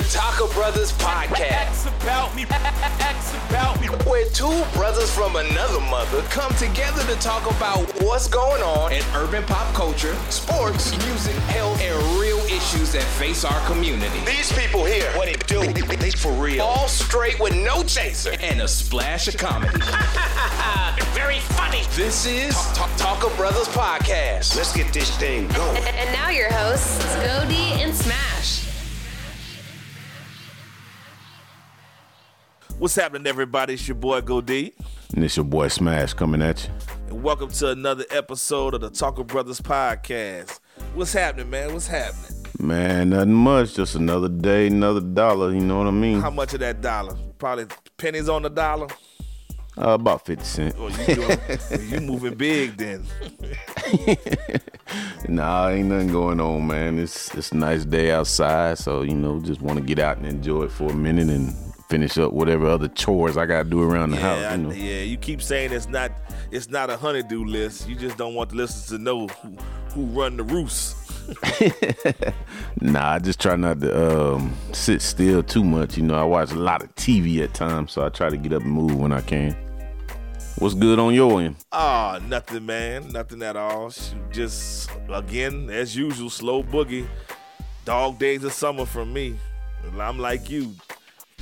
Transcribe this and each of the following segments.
the Taco Brothers podcast. about me. X about me. Where two brothers from another mother come together to talk about what's going on in urban pop culture, sports, music, health, and real issues that face our community. These people here, what they do, they for real. All straight with no chaser and a splash of comedy. Very funny. This is Talk Taco Brothers podcast. Let's get this thing going. And, and now your hosts, Gody and Smash. What's happening, everybody? It's your boy Go D, And it's your boy Smash coming at you. and welcome to another episode of the Talker Brothers podcast. What's happening, man? What's happening? Man, nothing much. Just another day, another dollar. You know what I mean? How much of that dollar? Probably pennies on the dollar. Uh, about 50 cents. Oh, you doing? you moving big then? Nah, ain't nothing going on, man. It's it's a nice day outside, so you know, just want to get out and enjoy it for a minute and finish up whatever other chores I got to do around the Yeah, house. I- You know? yeah. You keep saying it's not it's not a honeydew list. You just don't want the listeners to know who, who run the roost. Nah, I just try not to um, sit still too much. You know, I watch a lot of TV at times, so I try to get up and move when I can. What's good on your end? Ah, nothing, man. Nothing at all. Just again, as usual, slow boogie. Dog days of summer for me. I'm like you.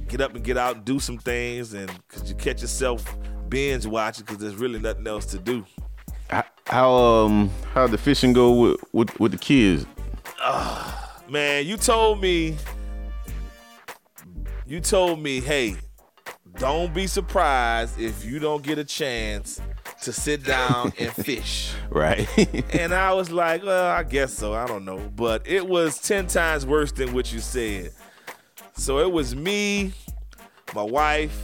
Get up and get out and do some things, and cause you catch yourself binge watching, cause there's really nothing else to do. How, how um how the fishing go with with, with the kids? Man, you told me. You told me, hey, don't be surprised if you don't get a chance to sit down and fish. Right. And I was like, well, I guess so. I don't know. But it was 10 times worse than what you said. So it was me, my wife,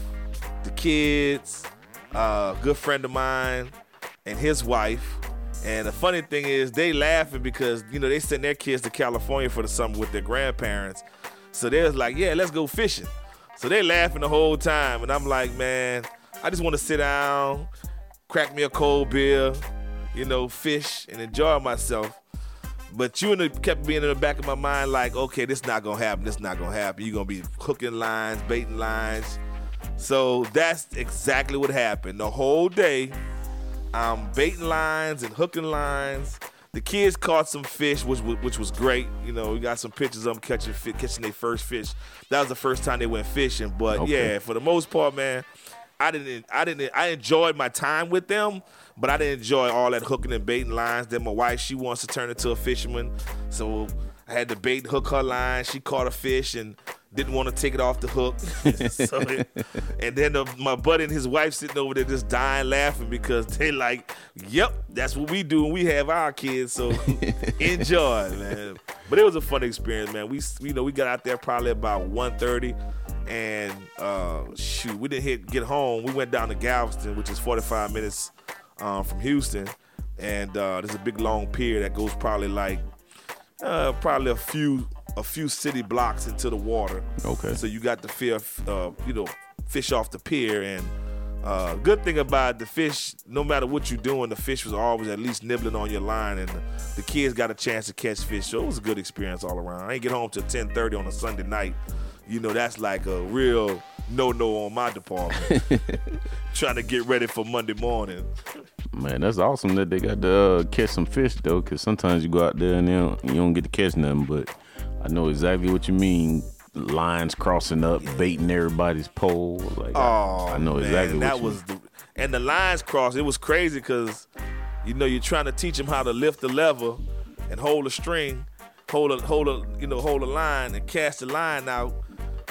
the kids, a good friend of mine, and his wife. And the funny thing is, they laughing because, you know, they sent their kids to California for the summer with their grandparents. So they was like, yeah, let's go fishing. So they laughing the whole time. And I'm like, man, I just want to sit down, crack me a cold beer, you know, fish and enjoy myself. But you and the, kept being in the back of my mind, like, okay, this not gonna happen. This not gonna happen. You're gonna be hooking lines, baiting lines. So that's exactly what happened. The whole day, I'm baiting lines and hooking lines. The kids caught some fish, which was, which was great. You know, we got some pictures of them catching catching their first fish. That was the first time they went fishing. But Okay. yeah, for the most part, man, I didn't, I didn't, I enjoyed my time with them, but I didn't enjoy all that hooking and baiting lines. Then my wife, she wants to turn into a fisherman, so I had to bait hook her line. She caught a fish and didn't want to take it off the hook. so it- and then the, my buddy and his wife sitting over there just dying laughing because they like, yep, that's what we do when we have our kids. So enjoy, man. But it was a fun experience, man. We you know we got out there probably about 1.30 and uh, shoot, we didn't hit get home. We went down to Galveston, which is 45 minutes um, from Houston, and uh, there's a big long pier that goes probably like uh, probably a few a few city blocks into the water. Okay. So you got to fear, uh, you know, fish off the pier. And uh, good thing about the fish, no matter what you're doing, the fish was always at least nibbling on your line, and the, the kids got a chance to catch fish. So it was a good experience all around. I ain't get home till 10:30 on a Sunday night. You know, that's like a real no-no on my department. Trying to get ready for Monday morning. Man, that's awesome that they got to uh, catch some fish though, because sometimes you go out there and you don't, you don't get to catch nothing. But I know exactly what you mean. Lines crossing up, baiting everybody's pole. Like, Oh, I, I know man, exactly that what you was the and the lines crossed. It was crazy because you know you're trying to teach them how to lift the lever and hold a string, hold a hold a you know hold a line and cast the line out.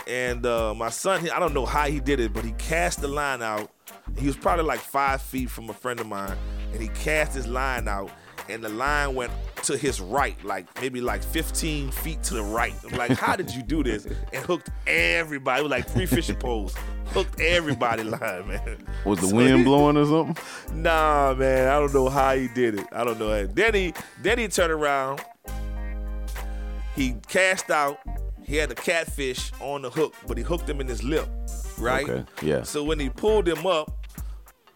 And uh, my son, I don't know how he did it, but he cast the line out. He was probably like five feet from a friend of mine, and he cast his line out, and the line went to his right, like maybe like 15 feet to the right. I'm like, how did you do this? And hooked everybody. It was like three fishing poles. Hooked everybody line, man. was the So wind he- blowing or something? Nah, man, I don't know how he did it. I don't know. Then he then he turned around. He cast out. He had a catfish on the hook, but he hooked him in his lip, right? Okay, yeah. So when he pulled him up,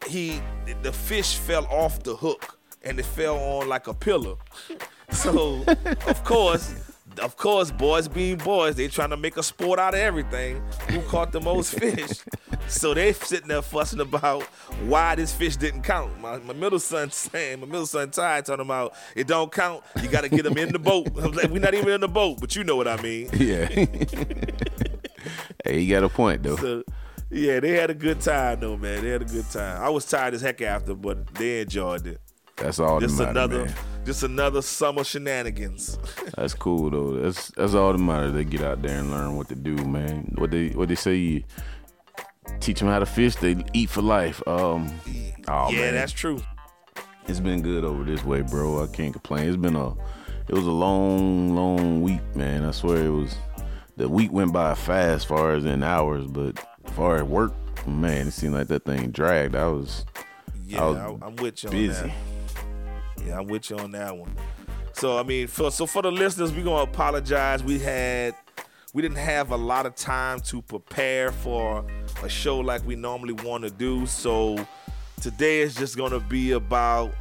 he the fish fell off the hook and it fell on like a pillar. So of course of course, boys being boys, they trying to make a sport out of everything. Who caught the most fish? So they sitting there fussing about why this fish didn't count. My, my middle son saying, my middle son Ty talking about it don't count. You got to get them in the boat. I'm like, we're not even in the boat, but you know what I mean. Yeah. hey, you got a point though. So, yeah, they had a good time though, man. They had a good time. I was tired as heck after, but they enjoyed it. That's all. Just matter, another, man. just another summer shenanigans. That's cool though. That's that's all that matters. They get out there and learn what to do, man. What they what they say. You teach them how to fish. They eat for life. Um. Oh yeah, man, that's true. it's been good over this way, bro. I can't complain. It's been a it was a long, long week, man. I swear it was. The week went by fast, as far as in hours, but as far as work, man, it seemed like that thing dragged. I was Yeah, was I, I'm with you on busy. that. Yeah, I'm with you on that one. So I mean, for so for the listeners, we're gonna apologize. We had we didn't have a lot of time to prepare for a show like we normally want to do. So today is just gonna be about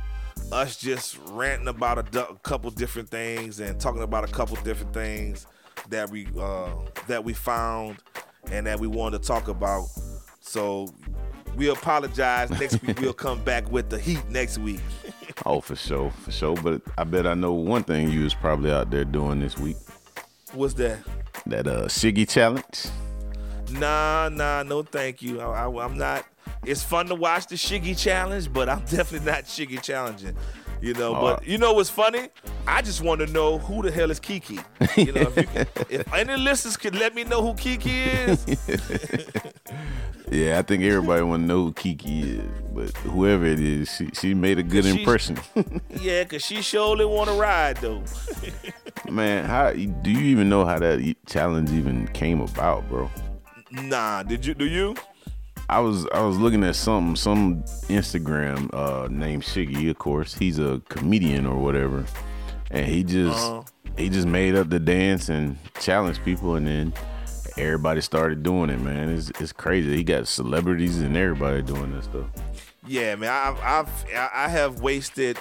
us just ranting about a, du- a couple different things and talking about a couple different things that we uh, that we found and that we wanted to talk about. So we apologize. Next week we'll come back with the heat next week. oh for sure, for sure. But I bet I know one thing you was probably out there doing this week. What's that? That uh Shiggy challenge. Nah, nah, no, thank you. I, I, am not. It's fun to watch the Shiggy challenge, but I'm definitely not Shiggy challenging. You know, Oh, but you know what's funny? I just want to know who the hell is Kiki. You know, if, you can, if any listeners could let me know who Kiki is, Yeah, I think everybody want to know who Kiki is, but whoever it is, she she made a good impression. yeah, cause she surely want to ride though. Man, how do you even know how that challenge even came about, bro? Nah, did you? Do you? I was I was looking at some some Instagram uh named Shiggy, of course. He's a comedian or whatever. And he just Uh-huh. he just made up the dance and challenged people and then everybody started doing it, man. It's it's crazy. He got celebrities and everybody doing this stuff. Yeah, man, I've, I've I have wasted.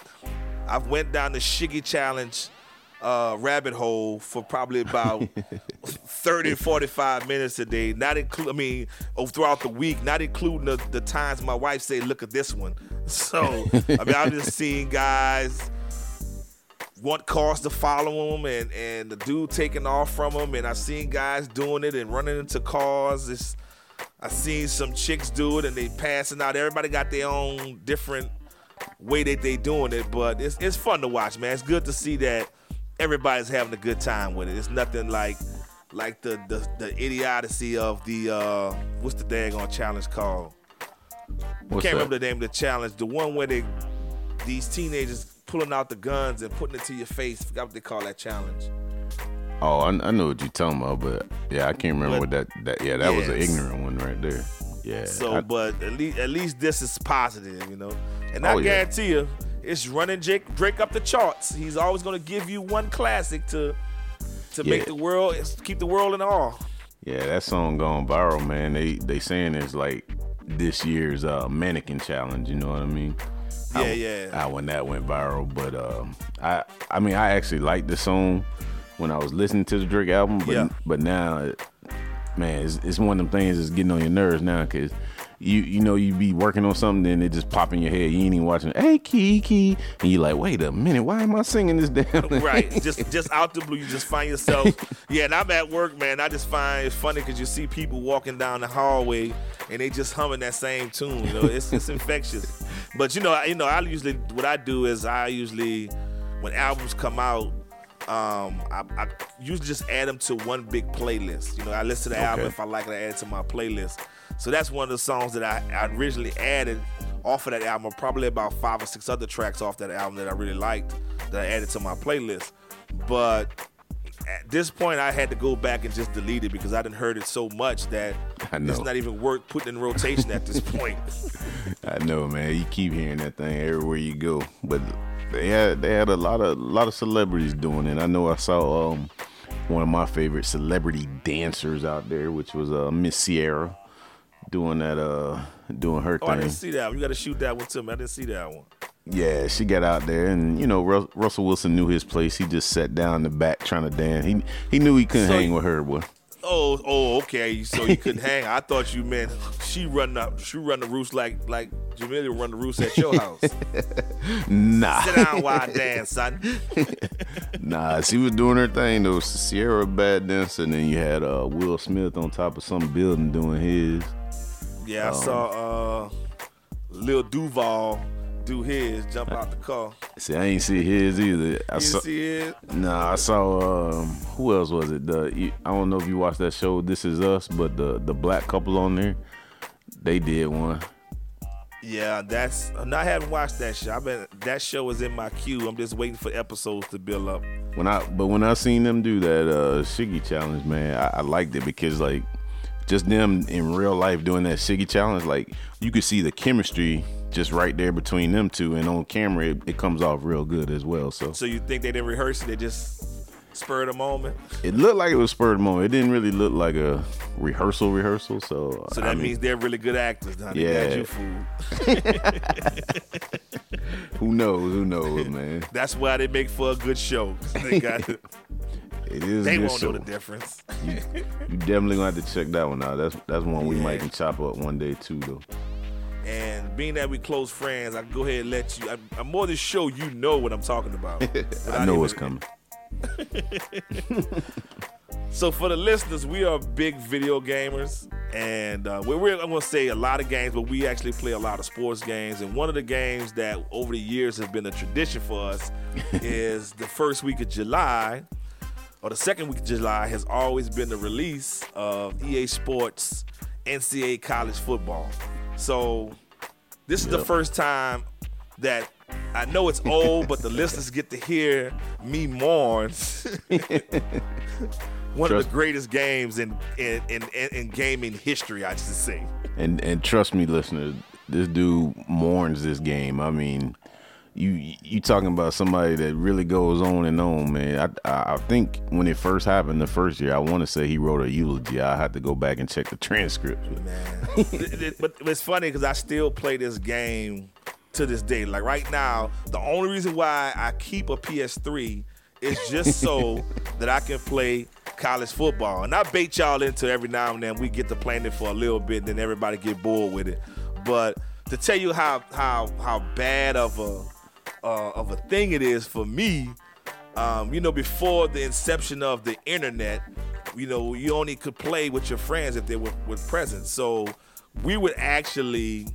I've went down the Shiggy challenge uh, rabbit hole for probably about 30, 45 minutes a day. Not include, I mean, oh, throughout the week, not including the, the times my wife say, "Look at this one." So I mean, I'm just seeing guys want cars to follow him and and the dude taking off from them and I've seen guys doing it and running into cars. It's I seen some chicks do it and they passing out. Everybody got their own different way that they doing it, but it's it's fun to watch, man. It's good to see that everybody's having a good time with it. It's nothing like like the the, the idiocy of the uh what's the daggone challenge called? What's Can't that? remember the name of the challenge. The one where they these teenagers pulling out the guns and putting it to your face. Forgot what they call that challenge. Oh, I, I know what you're talking about, but yeah, I can't remember But- what that that yeah, that was an ignorant one right there. Yeah. So, I- but at least at least this is positive, you know. And I Oh, yeah. guarantee you, it's running Jake Drake up the charts. He's always going to give you one classic to to make the world keep the world in awe. Yeah, that song gone viral, man. They they saying it's like this year's uh mannequin challenge. You know what I mean? Yeah, yeah. How when that went viral, but um, I I mean I actually liked the song when I was listening to the Drake album, but Yeah. but now, it- man, it's, it's one of them things that's getting on your nerves now because. You you know you be working on something and it just pop in your head you ain't even watching hey Kiki and you like wait a minute why am I singing this damn thing? right. just just out the blue, you just find yourself. Yeah, and I'm at work, man. I just find it's funny because you see people walking down the hallway and they just humming that same tune. You know, it's it's infectious. But you know, I- you know, I usually what I do is I usually when albums come out. Um, I, I usually just add them to one big playlist. You know, I listen to the album if I like it, I add it to my playlist. So that's one of the songs that I, I originally added off of that album. Probably about five or six other tracks off that album that I really liked that I added to my playlist. But at this point, I had to go back and just delete it because I didn't heard it so much that it's not even worth putting in rotation at this point. I know, man. You keep hearing that thing everywhere you go. But they had they had a lot of lot of celebrities doing it. I know I saw um one of my favorite celebrity dancers out there, which was uh Miss Ciara doing that uh doing her Oh, I didn't see that one. You got to shoot that one to me. I didn't see that one. Yeah, she got out there, and you know Ru- Russell Wilson knew his place. He just sat down in the back trying to dance. He he knew he couldn't So- hang with her, boy. Oh, oh, okay. So you couldn't hang. I thought you meant she run up, she run the roost like like Jamelia run the roost at your house. Nah, Sit down while I dance, son. nah, she was doing her thing though. Ciara a bad dancer, and then you had uh, Will Smith on top of some building doing his. Yeah, I saw uh Lil Duval do his jump out the car. See, I ain't see his either. I You saw, see it? Nah, I saw. Um, who else was it? The I don't know if you watched that show. This is Us, but the the black couple on there, they did one. Yeah, that's. I haven't watched that show. I been that show is in my queue. I'm just waiting for episodes to build up. When I but when I seen them do that uh Shiggy challenge, man, I, I liked it because like just them in real life doing that Shiggy challenge, like you could see the chemistry just right there between them two, and on camera it, it comes off real good as well. So So you think they didn't rehearse it? They just spurred a moment. it looked like it was spurred a moment. It didn't really look like a rehearsal rehearsal. So So I that mean, means they're really good actors. Now. They Yeah. got you fooled. who knows? Who knows, man? That's why they make for a good show. They got. It is. they won't know the difference. You, you definitely gonna have to check that one out. That's that's one we Yeah. might can chop up one day too, though. And being that we close friends, I can go ahead and let you. I, I'm more than sure you know what I'm talking about. I know even- what's coming. So for the listeners, we are big video gamers, and uh, we're, we're I'm gonna say a lot of games, but we actually play a lot of sports games. And one of the games that over the years has been a tradition for us is the first week of July, or the second week of July, has always been the release of EA Sports NCAA college football. So this is the first time that I know it's old, but the listeners get to hear me mourn one of the greatest games in in, in in in gaming history. I should say. And and trust me, listeners, this dude mourns this game. I mean, you you talking about somebody that really goes on and on, man. I I, I think when it first happened the first year, I want to say he wrote a eulogy. I had to go back and check the transcript. Man, It- it- but it's funny because I still play this game to this day. Like right now, the only reason why I keep a PS3 is just so that I can play college football. And I bait y'all into every now and then we get to playing it for a little bit, and then everybody get bored with it. But to tell you how how how bad of a uh, of a thing it is for me, um, you know, before the inception of the internet, you know, you only could play with your friends if they were, were present. So we would actually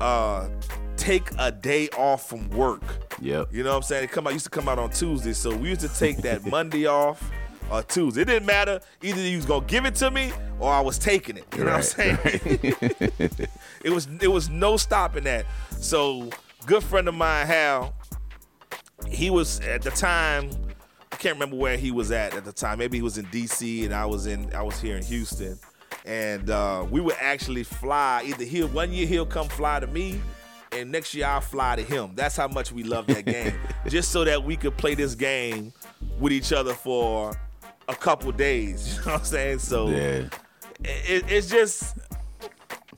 uh, take a day off from work. Yep. You know what I'm saying? It come out used to come out on Tuesday, so we used to take that Monday off or Tuesday. It didn't matter. Either you was gonna give it to me or I was taking it. You know what I'm Right, saying? it was it was no stopping that. So good friend of mine, Hal, he was at the time. I can't remember where he was at at the time. Maybe he was in D.C. and I was in I was here in Houston, and uh, we would actually fly. Either he'll one year he'll come fly to me, and next year I'll fly to him. That's how much we love that game, just so that we could play this game with each other for a couple days. You know what I'm saying? So Yeah. it, it's just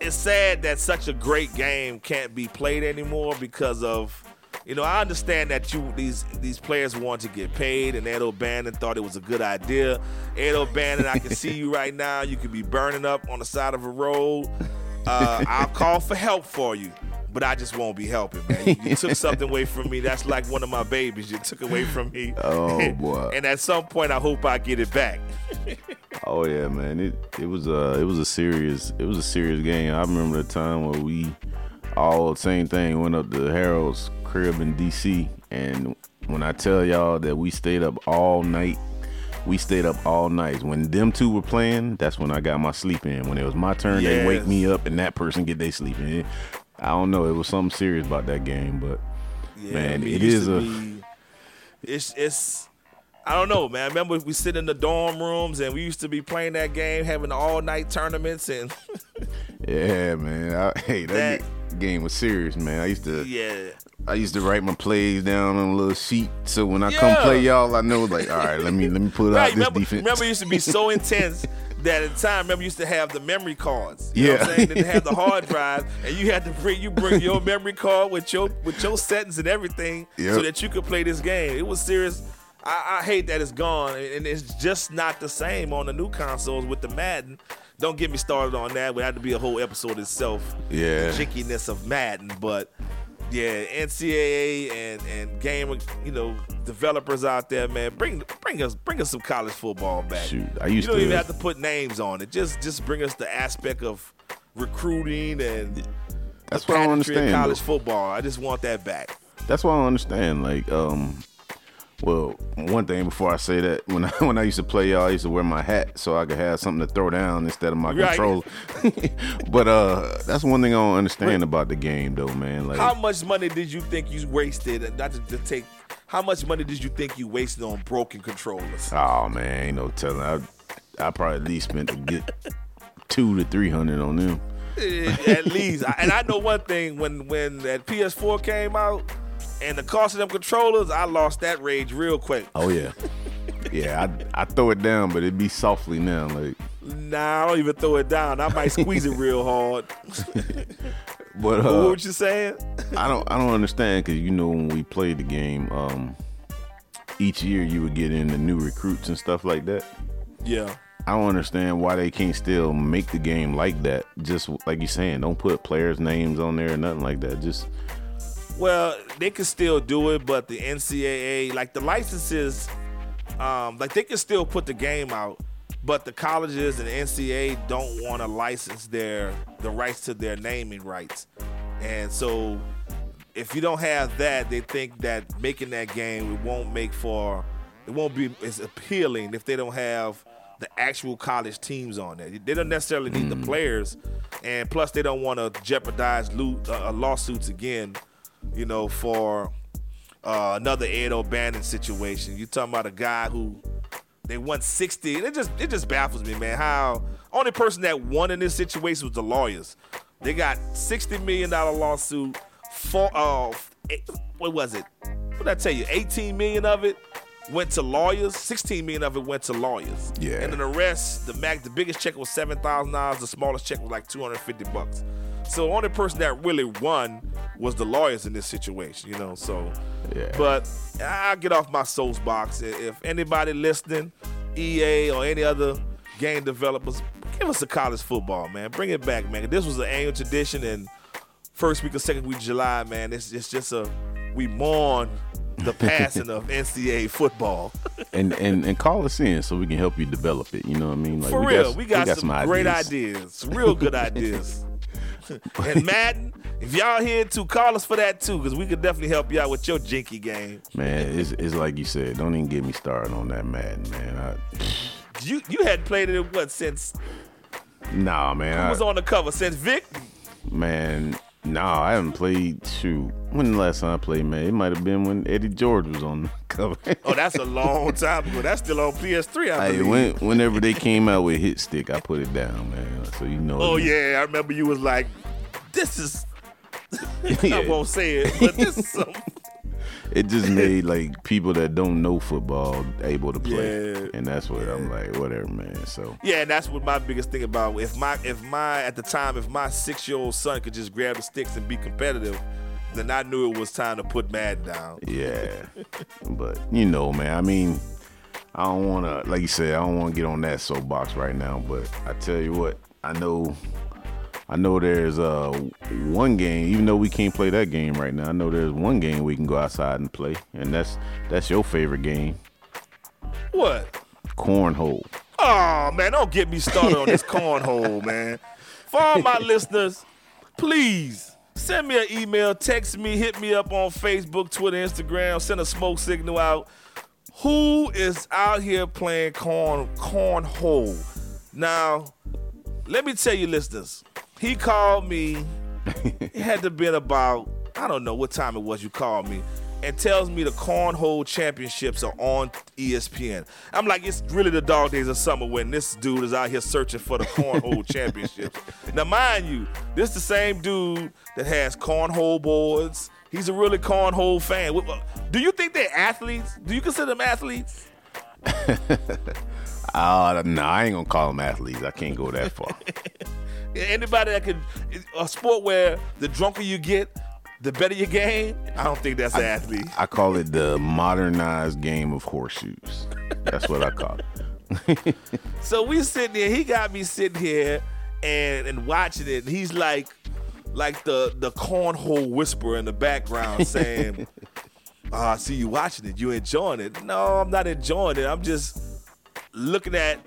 it's sad that such a great game can't be played anymore because of you know I understand that you these these players want to get paid and Ed O'Bannon thought it was a good idea. Ed O'Bannon, I can see you right now. You could be burning up on the side of a road. Uh, I'll call for help for you. But I just won't be helping, man. You, you took something away from me. That's like one of my babies. You took away from me. Oh, boy. and at some point, I hope I get it back. Oh yeah, man. It it was a it was a serious it was a serious game. I remember the time where we all same thing went up to Harold's crib in DC, and when I tell y'all that we stayed up all night, we stayed up all night. When them two were playing, that's when I got my sleep in. When it was my turn, they wake me up, and that person get their sleep in. I don't know. It was something serious about that game, but Yeah, Man, I mean, it used is a- be- it's it's. I don't know, man. I remember we sit in the dorm rooms and we used to be playing that game, having all night tournaments, and yeah, man. I, hey, that, That- game was serious, man. I used to. yeah, I used to write my plays down on a little sheet, so when I come play y'all, I know like, all right, let me let me put Right, out this remember, defense. remember it used to be so intense that at the time, remember you used to have the memory cards. You know what I'm Yeah. saying? Then they had the hard drive, and you had to bring you bring your memory card with your with your settings and everything so that you could play this game. It was serious. I, I hate that it's gone, and it's just not the same on the new consoles with the Madden. Don't get me started on that. Would have to be a whole episode itself. Yeah. The jinkiness of Madden, but yeah, NCAA and and game, you know, developers out there, man, bring bring us bring us some college football back. Shoot, I used you don't to- even have to put names on it. Just just bring us the aspect of recruiting and That's what I don't understand. college though. football. I just want that back. That's what I don't understand. Like, um, well, one thing before I say that, when I when I used to play y'all, I used to wear my hat so I could have something to throw down instead of my Right. controller. but uh, that's one thing I don't understand about the game, though, man. Like, How much money did you think you wasted? And not to, to take. How much money did you think you wasted on broken controllers? oh man, ain't no telling. I I probably at least spent to get two to three hundred on them. At least. And I know one thing: when when that PS4 came out and the cost of them controllers, I lost that rage real quick. Oh yeah, yeah. I I throw it down, but it be softly now. Like, Nah, I don't even throw it down. I might squeeze it real hard. but what uh, was you saying? I don't I don't understand because you know when we played the game, um, each year you would get in the new recruits and stuff like that. Yeah. I don't understand why they can't still make the game like that. Just like you're saying, don't put players' names on there or nothing like that. Just Well, they can still do it, but the NCAA, like the licenses, um, like they can still put the game out, but the colleges and the NCAA don't want to license their the rights to their naming rights, and so if you don't have that, they think that making that game it won't make for it won't be as appealing if they don't have the actual college teams on there. They don't necessarily need the players, and plus they don't want to jeopardize lo- uh, lawsuits again you know, for uh, another Ed O'Bannon situation. You're talking about a guy who they won 60. And it just it just baffles me, man. How only person that won in this situation was the lawyers. They got 60 million dollar lawsuit. For uh, eight- what was it? What did I tell you? 18 million of it went to lawyers. 16 million of it went to lawyers. Yeah. And then the rest, the max, the biggest check was seven thousand dollars. The smallest check was like 250 bucks. So the only person that really won was the lawyers in this situation, you know. So, Yeah. but I'll get off my soapbox. If anybody listening, EA or any other game developers, give us a college football, man. Bring it back, man. This was an annual tradition, and first week or second week of July, man. It's it's just a we mourn the passing of NCAA football. and and and call us in so we can help you develop it. You know what I mean? Like, For we real, got, we got, some, great ideas. Real good ideas. and Madden, if y'all here too, call us for that too, because we could definitely help you out with your jinky game. Man, it's, it's like you said. Don't even get me started on that Madden, man. I, You you hadn't played it in what since nah, man. who I, was on the cover since Vick? man, nah, I haven't played. Shoot, when the last time I played, man? It might have been when Eddie George was on the cover. Oh, that's a long time ago. That's still on PS3, I Hey, when, whenever they came out with Hit Stick, I put it down, man. So you know. oh yeah, I remember you was like, "This is." I won't say it, but this is some. It just made like people that don't know football able to play, Yeah. and that's what I'm like, whatever, man. So Yeah, and that's what my biggest thing about if my if my at the time if my six year old son could just grab the sticks and be competitive, then I knew it was time to put Madden down. yeah, but you know, man. I mean, I don't want to, like you said, I don't want to get on that soapbox right now. But I tell you what, I know, I know there's uh one game. Even though we can't play that game right now, I know there's one game we can go outside and play, and that's that's your favorite game, What? cornhole. Oh man, don't get me started on this cornhole, man. For all my listeners, please send me an email, text me, hit me up on Facebook, Twitter, Instagram, send a smoke signal out. Who is out here playing corn cornhole? Now, let me tell you, listeners. He called me. it had to been about I don't know what time it was. You called me and tells me the cornhole championships are on ESPN. I'm like, it's really the dog days of summer when this dude is out here searching for the cornhole championships. Now, mind you, this the same dude that has cornhole boards. he's a really cornhole fan. Do you think they're athletes? Do you consider them athletes? Uh, no, I ain't gonna call them athletes. I can't go that far. Anybody that could a sport where the drunker you get, the better your game. I don't think that's an athlete. I call it the modernized game of horseshoes. That's what I call it. so we sitting there. He got me sitting here and and watching it. And he's like, like the the cornhole whisperer in the background saying, oh, "I see you watching it. You enjoying it?" No, I'm not enjoying it. I'm just looking at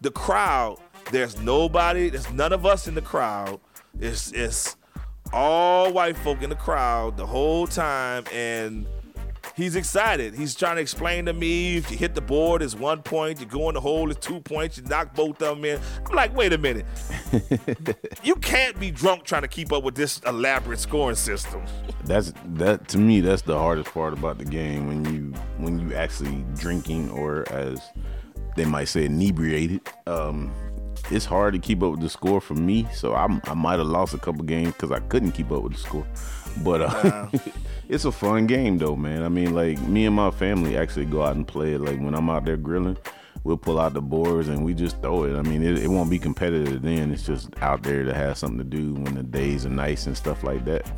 the crowd. There's nobody. There's none of us in the crowd. It's it's all white folk in the crowd the whole time, and he's excited. He's trying to explain to me if you hit the board, it's one point. You go in the hole, it's two points. You knock both of them in. I'm like, wait a minute. you can't be drunk trying to keep up with this elaborate scoring system. That's that to me. That's the hardest part about the game when you when you actually drinking or as they might say inebriated. Um, it's hard to keep up with the score for me. So I'm, i might have lost a couple games because I couldn't keep up with the score. But uh, it's a fun game though, man. I mean, like me and my family actually go out and play it. Like when I'm out there grilling, we'll pull out the boards and we just throw it. I mean, it, it won't be competitive then. It's just out there to have something to do when the days are nice and stuff like that.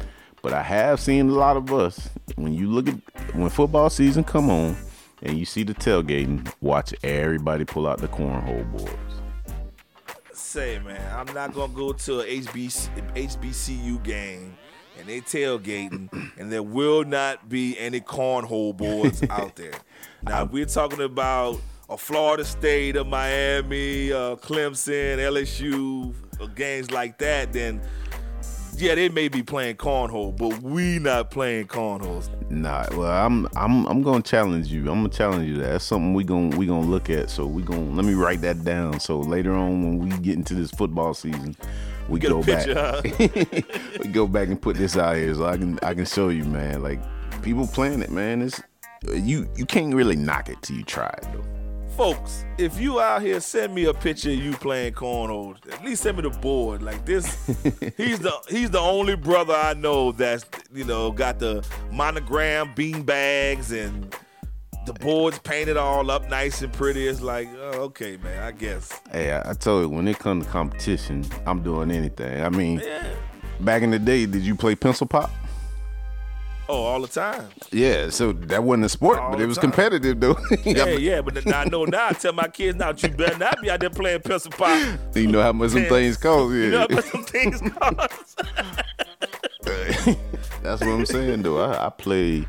But I have seen a lot of us when you look at when football season come on and you see the tailgating, watch everybody pull out the cornhole boards say, man, I'm not gonna go to a HBC, HBCU game and they tailgating, and there will not be any cornhole boards out there. Now, if we're talking about a Florida State, a Miami, uh, Clemson, LSU, games like that, then yeah, they may be playing cornhole, but we not playing cornholes. Nah, well, I'm I'm I'm gonna challenge you. I'm gonna challenge you. That. That's something we gonna we gonna look at. So we gonna let me write that down. So later on, when we get into this football season, we Get go picture, back. Huh? we go back and put this out here, so I can I can show you, man. Like people playing it, man. It's you you can't really knock it till you try it though folks, if you out here, send me a picture of you playing cornhole. At least send me the board. Like this, he's the he's the only brother I know that's you know got the monogram bean bags and the boards painted all up nice and pretty. It's like, oh, okay, man, I guess. Hey, I, I told you when it comes to competition, I'm doing anything. I mean, yeah. back in the day, did you play pencil pop? Oh, all the time. Yeah, so that wasn't a sport, all but it was time. competitive though. yeah, yeah, but I know now. I tell my kids now, you better not be out there playing pencil pop. You know how much some things cost. Yeah. You know how much some things cost. That's what I'm saying, though. I, I play.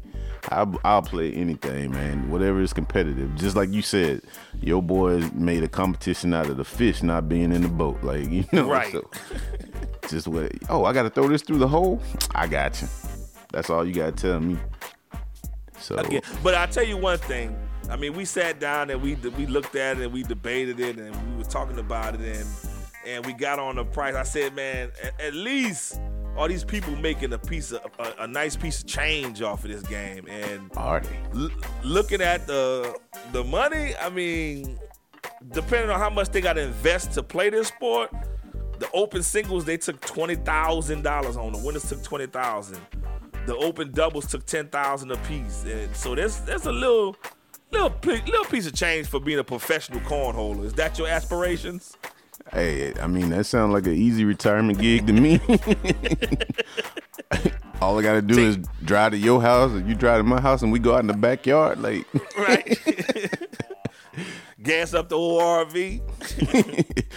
I, I'll play anything, man. Whatever is competitive. Just like you said, your boys made a competition out of the fish not being in the boat. Like you know, right? So, just what? Oh, I got to throw this through the hole. I got you. That's all you gotta tell me. So, Again, but I tell you one thing. I mean, we sat down and we we looked at it and we debated it and we were talking about it and and we got on the price. I said, man, at, at least all these people making a piece of a, a, nice piece of change off of this game and l- looking at the the money. I mean, depending on how much they got to invest to play this sport, the open singles they took twenty thousand dollars on. The winners took twenty thousand the open doubles took ten thousand apiece, and so that's there's a little little little piece of change for being a professional cornholer. Is that your aspirations? Hey, I mean that sounds like an easy retirement gig to me. All I gotta do Take, is drive to your house, and you drive to my house, and we go out in the backyard, like right. Gas up the ORV.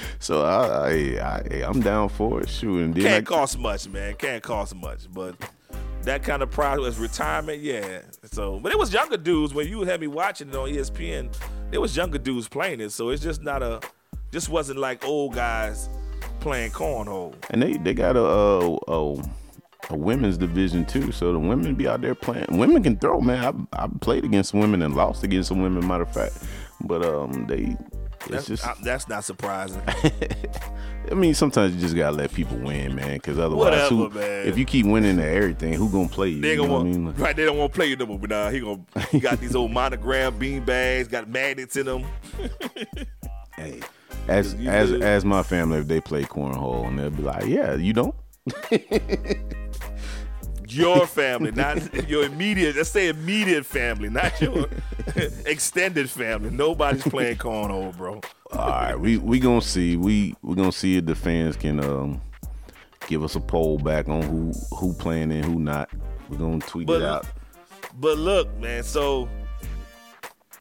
so I, I, I, I'm down for it. And can't cost much, man. Can't cost much, but that kind of pride was retirement, yeah. So, but it was younger dudes when you had me watching it on ESPN. It was younger dudes playing it, so it's just not a, just wasn't like old guys playing cornhole. And they they got a a, a, a women's division too, so the women be out there playing. Women can throw, man. I I played against women and lost against some women, matter of fact. But um, they that's, just I, that's not surprising. I mean, sometimes you just gotta let people win, man. Because otherwise, Whatever, who, man. if you keep winning at everything, who gonna play you? They gonna want, I mean? right? They don't want to play you no more. But nah, he gonna he got these old monogram bean bags, got magnets in them. hey, as as as my family, if they play cornhole, and they'll be like, "Yeah, you don't." Your family, not your immediate. Let's say immediate family, not your extended family. Nobody's playing cornhole, bro. All right, we we gonna see. We we gonna see if the fans can um give us a poll back on who who playing and who not. We're gonna tweet But it out. But look, man. So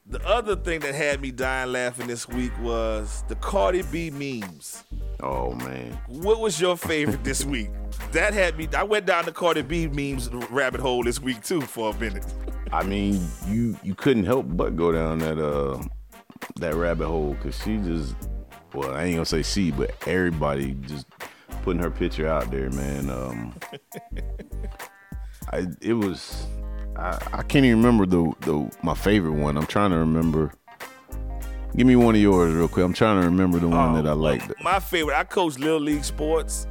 the other thing that had me dying laughing this week was the Cardi B memes. Oh man, What was your favorite this week? That had me. I went down the Cardi B memes rabbit hole this week too for a minute. I mean, you you couldn't help but go down that uh that rabbit hole because she just well, I ain't gonna say she, but everybody just putting her picture out there, man. Um, I it was I, I can't even remember the the my favorite one. I'm trying to remember. Give me one of yours real quick. I'm trying to remember the one that I liked. My favorite. I coach little league sports,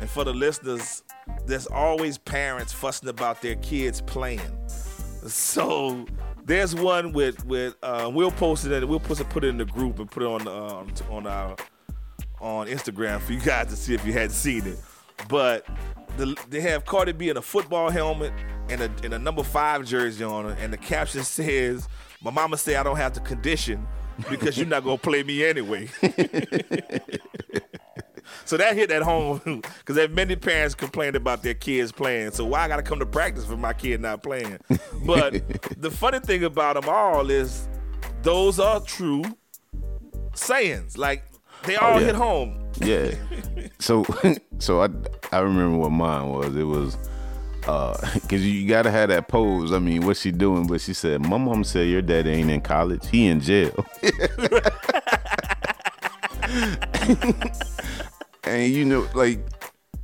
and for the listeners, there's always parents fussing about their kids playing. So there's one with with uh, we'll post it. In, we'll put it put it in the group and put it on um, on our on Instagram for you guys to see if you hadn't seen it. But the, they have Cardi B in a football helmet and a, and a number five jersey on her, and the caption says, "My mama say I don't have to condition because you're not gonna play me anyway." so that hit at home because there many parents complained about their kids playing. So why I gotta come to practice for my kid not playing? But the funny thing about them all is those are true sayings. Like they oh, all yeah. hit home. Yeah. So so I I remember what mine was. It was uh cuz you gotta have that pose. I mean, what's she doing? But she said, "My mom said your dad ain't in college. He in jail." and you know like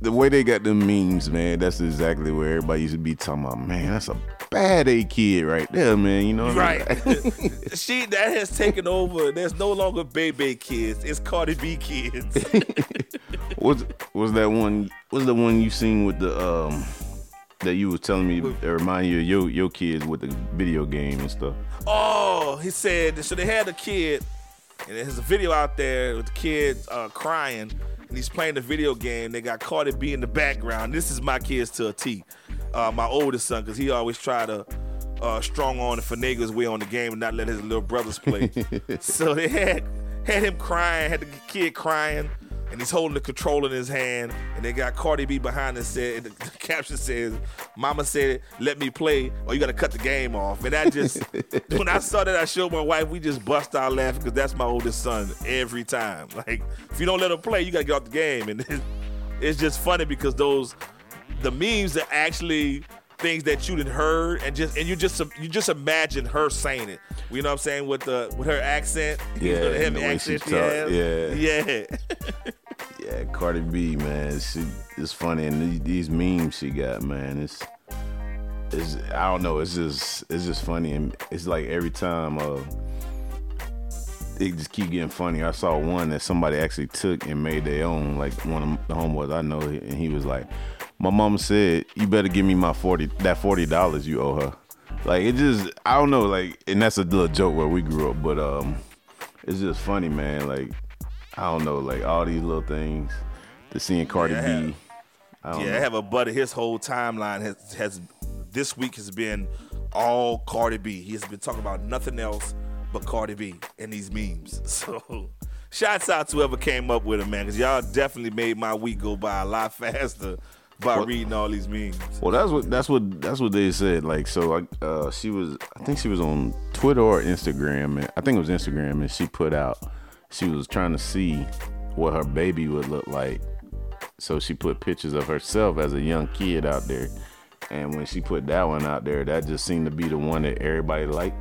the way they got the memes, man, that's exactly where everybody used to be talking about, man, that's a bad A kid right there, man. You know what I mean? Right. she that has taken over. There's no longer baby kids. It's Cardi B kids. was was that one was the one you seen with the um that you was telling me that remind you of your your kids with the video game and stuff. oh, he said so they had a kid, and there's a video out there with the kid uh, crying, and he's playing the video game. They got Cardi B in the background. This is my kids to a T. Uh, my oldest son, because he always try to uh, strong on and finagle his way on the game and not let his little brothers play. so they had had him crying, had the kid crying, and he's holding the controller in his hand, and they got Cardi B behind and said, and the, the caption says, "Mama said, let me play, or you got to cut the game off." And that just, when I saw that, I showed my wife. We just bust out laughing because that's my oldest son every time. Like, if you don't let him play, you got to get off the game, and it's, it's just funny because those, the memes are actually things that you didn't heard and just and you just you just imagine her saying it. You know what I'm saying with the with her accent, you know, Yeah, the and heavy the way accent she talk, yeah. yeah. Yeah, Cardi B, man, she it's funny, and these, these memes she got, man, it's it's I don't know, it's just it's just funny, and it's like every time uh they just keep getting funny. I saw one that somebody actually took and made their own, like one of the homeboys I know, and he was like, "My mom said you better give me my forty that forty dollars you owe her." Like it just I don't know, like, and that's a little joke where we grew up, but um, it's just funny, man. Like I don't know, like all these little things. The seeing Cardi Yeah, I B. have- I don't Yeah, know. I have a buddy. His whole timeline has has this week has been all Cardi B. He has been talking about nothing else but Cardi B and these memes. So, shouts out to whoever came up with it, man, because y'all definitely made my week go by a lot faster by What- reading all these memes. Well, that's what that's what that's what they said. Like, so I, uh, she was, I think she was on Twitter or Instagram, and I think it was Instagram, and she put out, she was trying to see what her baby would look like. So she put pictures of herself as a young kid out there, and when she put that one out there, that just seemed to be the one that everybody liked,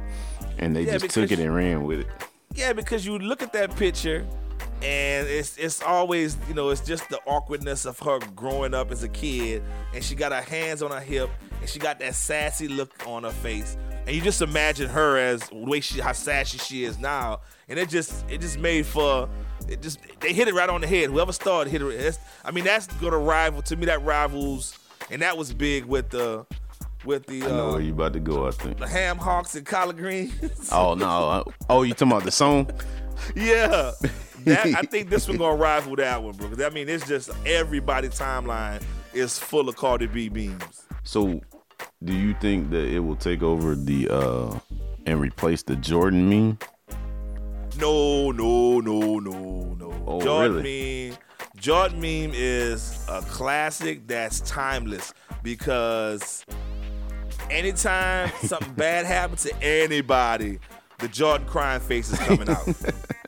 and they Yeah, just took it and ran with it. Yeah, because you look at that picture and it's it's always, you know, it's just the awkwardness of her growing up as a kid and she got her hands on her hip and she got that sassy look on her face. And you just imagine her as the way she how sassy she is now. And it just it just made for it just they hit it right on the head. Whoever started hit it. I mean, that's gonna rival to me that rivals and that was big with the with the I know uh, where you about to go. I think. the ham hocks and collard greens. Oh no! Oh, you talking about the song? Yeah. That, I think this one gonna rival that one, bro. 'Cause I mean, it's just everybody timeline is full of Cardi B memes. So, do you think that it will take over the uh and replace the Jordan meme? No, no, no, no, no. Oh, Jordan really? meme. Jordan meme is a classic that's timeless because anytime something bad happens to anybody, the Jordan crying face is coming out.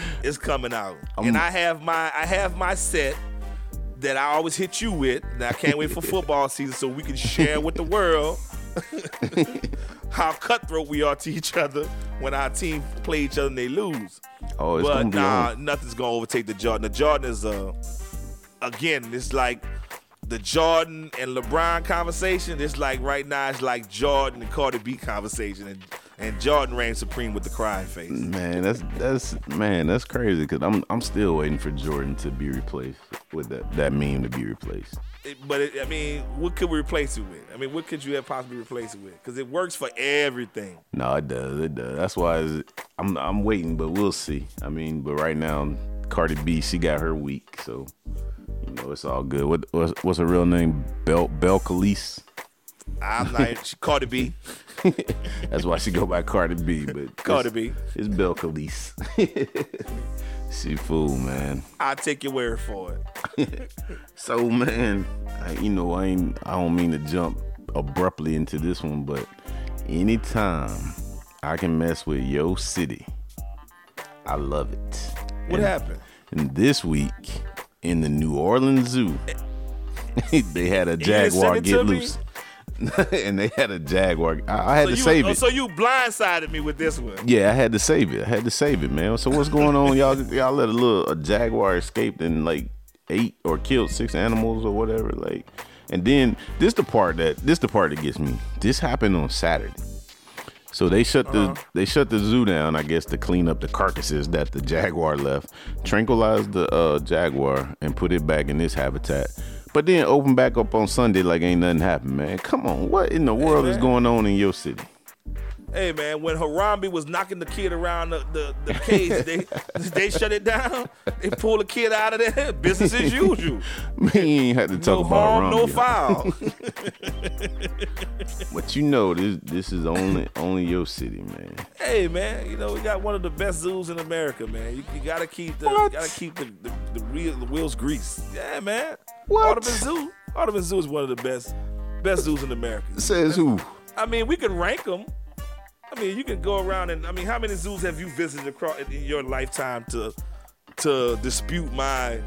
it's coming out. and I have my I have my set that I always hit you with. And I can't wait for football season so we can share with the world how cutthroat we are to each other when our team play each other and they lose. Oh, it's but nah, on. nothing's gonna overtake the Jordan. The Jordan is uh again, it's like the Jordan and LeBron conversation. It's like right now, it's like Jordan and Cardi B conversation, and and Jordan reigns supreme with the crying face. Man, that's that's man, that's crazy. Cause I'm I'm still waiting for Jordan to be replaced with that that meme to be replaced. It- but it, I mean, what could we replace it with? I mean, what could you have possibly replaced it with? Because it works for everything. No, it does. It does. That's why I'm I'm waiting, but we'll see. I mean, but right now, Cardi B, she got her week, so you know it's all good. What what's, what's her real name? Bel Belcalis. I'm like she Cardi B. That's why she go by Cardi B. But Cardi it's, B. It's Bill Khalees. she fool, man. I'll take your word for it. So man, I, you know I ain't. I don't mean to jump abruptly into this one, but anytime I can mess with Yo City, I love it. What And- happened? And this week in the New Orleans Zoo, they had a jaguar get loose. me? and they had a jaguar. I, I had So to you, save oh, it. so you blindsided me with this one. yeah, I had to save it. I had to save it, man. So what's going on, y'all? Y'all let a little a jaguar escape and like ate or killed six animals or whatever, like. And then this the part that this the part that gets me. This happened on Saturday. So they shut the they shut the zoo down, I guess, to clean up the carcasses that the jaguar left, tranquilize the uh, jaguar, and put it back in its habitat. But then open back up on Sunday like ain't nothing happened, man. Come on, what in the world is going on in your city? Hey man, when Harambe was knocking the kid around the, the, the cage, they they shut it down. They pull the kid out of there. Business as usual. Man, you ain't had to talk No about harm, no foul. But you know this this is only only your city, man. hey man, you know we got one of the best zoos in America, man. You, you gotta keep the What? gotta keep the the, the, reel, the wheels greased. Yeah, man. What? Audubon Zoo. Audubon Zoo is one of the best best zoos in America. Says who? I mean, we can rank them. I mean, you can go around and I mean, how many zoos have you visited across in your lifetime to to dispute my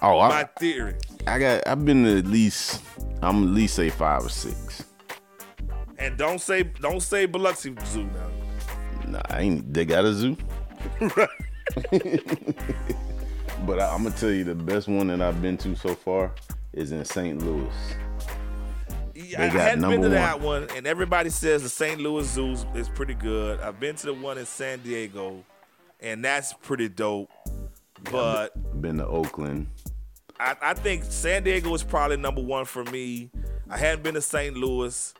Oh, my I, theory? I got I've been to at least I'm at least say five or six. And don't say don't say Biloxi Zoo now. Nah, I ain't they got a zoo. but I, I'm gonna tell you the best one that I've been to so far is in St. Louis. Yeah, I hadn't been to one. that one, and everybody says the St. Louis Zoo is pretty good. I've been to the one in San Diego, and that's pretty dope. But Been to Oakland. I, I think San Diego is probably number one for me. I hadn't been to St. Louis.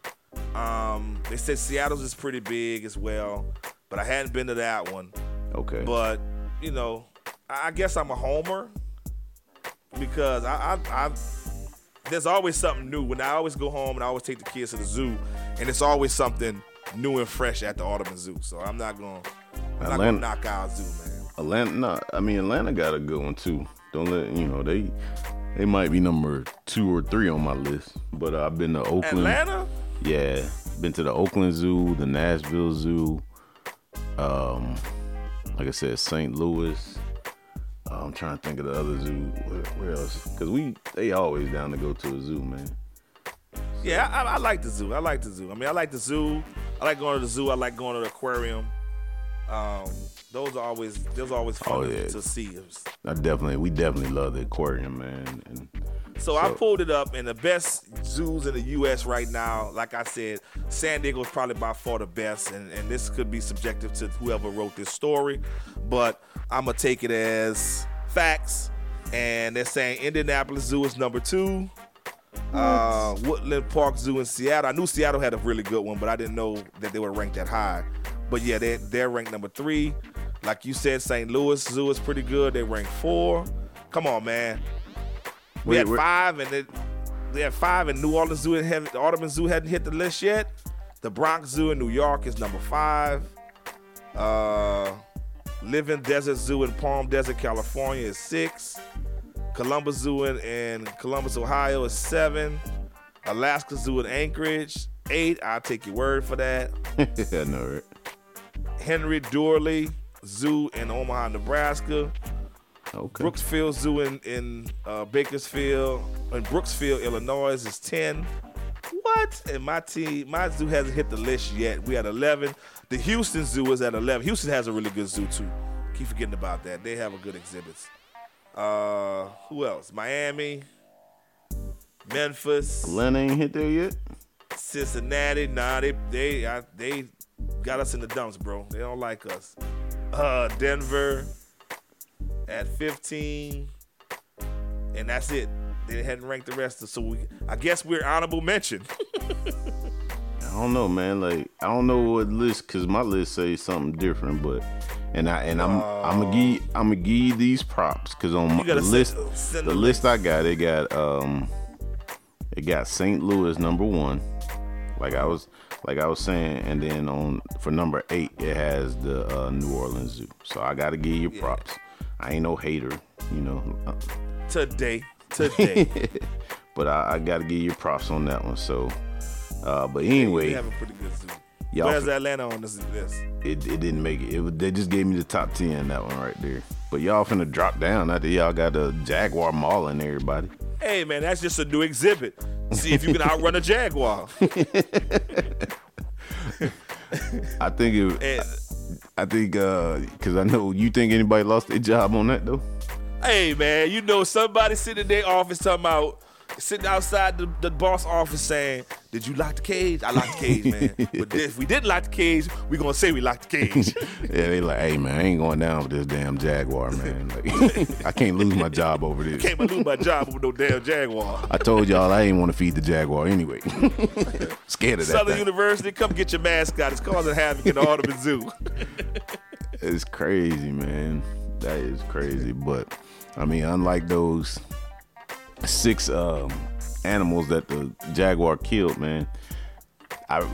Um, they said Seattle's is pretty big as well, but I hadn't been to that one. Okay. But you know, I I guess I'm a homer because I, I, I there's always something new. When I always go home and I always take the kids to the zoo, and it's always something new and fresh at the Audubon Zoo. So I'm not gonna, I'm not Atlanta- gonna knock out zoo, man. Atlanta, no, I mean Atlanta got a good one too. Don't let you know they they might be number two or three on my list. But uh, I've been to Oakland. Atlanta, Yeah, been to the Oakland Zoo, the Nashville Zoo. Um, like I said, St. Louis. Trying to think of the other zoo. Where, where else? Because we they always down to go to a zoo, man. yeah, I, I like the zoo. I like the zoo. I mean, I like the zoo. I like going to the zoo. I like going to the aquarium. Um, those are always those are always fun Oh, to- yeah. to see. I definitely, we definitely love the aquarium, man. And So, I pulled it up, and the best zoos in the U.S. right now, like I said, San Diego is probably by far the best, and, and this could be subjective to whoever wrote this story, but I'm gonna take it as facts. And they're saying Indianapolis Zoo is number two. Uh, Woodland Park Zoo in Seattle. I knew Seattle had a really good one, but I didn't know that they were ranked that high. But yeah, they they're ranked number three. Like you said, St. Louis Zoo is pretty good. They ranked four. Come on, man. We Wait, had where- five, and it, they had five, and New Orleans Zoo had the Audubon Zoo hadn't hit the list yet. The Bronx Zoo in New York is number five. Uh, Living Desert Zoo in Palm Desert, California is six. Columbus Zoo in, in Columbus, Ohio is seven. Alaska Zoo in Anchorage, eight. I'll take your word for that. I know, right? Henry Doorly Zoo in Omaha, Nebraska. Okay. Brooksfield Zoo in, in uh, Bakersfield, in Brooksfield, Illinois is 10. What? And my team, my zoo hasn't hit the list yet. We had 11. The Houston Zoo is at 11. Houston has a really good zoo too. Keep forgetting about that. They have a good exhibits. Uh, who else? Miami, Memphis, Atlanta ain't hit there yet. Cincinnati. Nah, they they I, they got us in the dumps, bro. They don't like us. Uh, Denver at 15, and that's it. They hadn't ranked the rest of, so we. I guess we're honorable mention. I don't know, man. Like I don't know what list, cause my list says something different, but and I and I'm I'm gonna give I'm gonna give these props, cause on my, the list send the the list I got, it got um it got St. Louis number one, like I was like I was saying, and then on for number eight it has the uh, New Orleans Zoo. So I gotta give you props. I ain't no hater, you know. uh, today, today. but I, I got to give you props on that one. So, uh, but anyway, have a pretty good zoo. Y'all Where's Atlanta on this list? it, it didn't make it. it. They just gave me the top ten that one right there. But y'all finna drop down after y'all got a Jaguar mauling everybody. Hey man, that's just a new exhibit. See if you can outrun a jaguar. I think it. And I think uh, cause I know you think anybody lost their job on that though. hey man, you know somebody sitting in their office talking about sitting outside the, the boss office saying, "Did you lock the cage? I locked the cage, man. but if we didn't lock the cage, we gonna say we locked the cage." Yeah, they like, hey man, I ain't going down with this damn Jaguar, man. Like, I can't lose my job over this. Can't lose my job with no damn jaguar. I told y'all I ain't want to feed the Jaguar anyway. Scared of that. Southern thing. University, come get your mascot. It's causing havoc in the Audubon Zoo. It's crazy, man. That is crazy. But I mean, unlike those six um, animals that the jaguar killed, man, I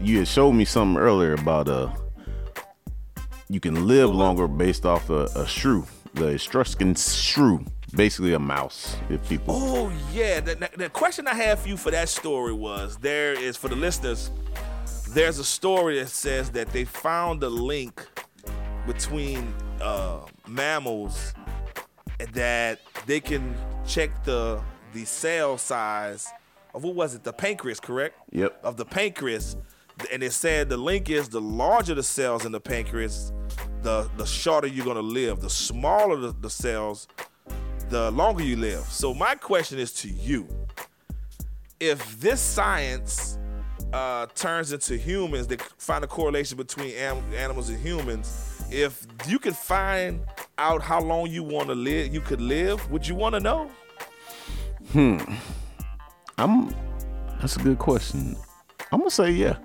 you had showed me something earlier about uh you can live longer based off a, a shrew, the Etruscan shrew, basically a mouse. If people, Oh yeah, the, the- question I have for you for that story was there is for the listeners. There's a story that says that they found a link between uh, mammals that they can check the the cell size of what was it? The pancreas correct? Yep. of the pancreas. And it said the link is the larger the cells in the pancreas the the shorter you're gonna live. The smaller the, the cells the longer you live. So my question is to you. If this science uh, turns into humans, they find a correlation between am- animals and humans. If you could find out how long you want to live, you could live. Would you want to know? Hmm. I'm. That's a good question. I'm gonna say yeah.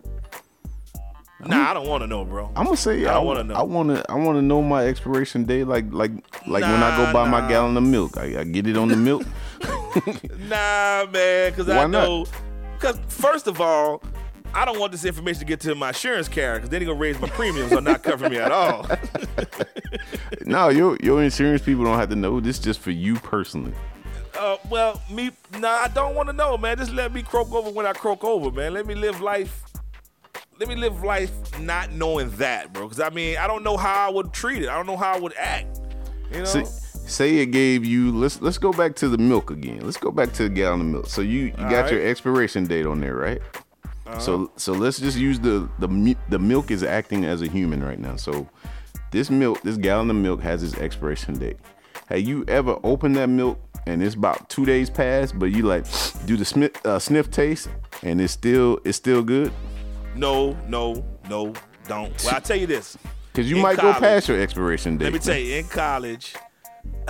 Nah, I don't want to know, bro. I'm gonna say yeah. I don't wanna know. I wanna I wanna know my expiration date, like like like when I go buy nah. my gallon of milk. I, I get it on the milk. Nah, man, because I know. Because first of all, I don't want this information to get to my insurance carrier, because then they're gonna raise my premiums or not cover me at all. no, your your insurance people don't have to know. This just for you personally. Uh, well, me, nah, I don't want to know, man. Just let me croak over when I croak over, man. Let me live life. Let me live life not knowing that, bro. Because I mean, I don't know how I would treat it. I don't know how I would act. You know? Say, say it gave you. Let's let's go back to the milk again. Let's go back to the gallon of milk. So you you got right. your expiration date on there, right? Uh-huh. So so let's just use the the the milk is acting as a human right now. So this milk, this gallon of milk has its expiration date. Have you ever opened that milk and it's about two days past, but you like do the sniff, uh, sniff taste and it's still it's still good? no, no, no, don't. Well, I tell you this. Because you might college- go past your expiration date. Let me tell you, in college,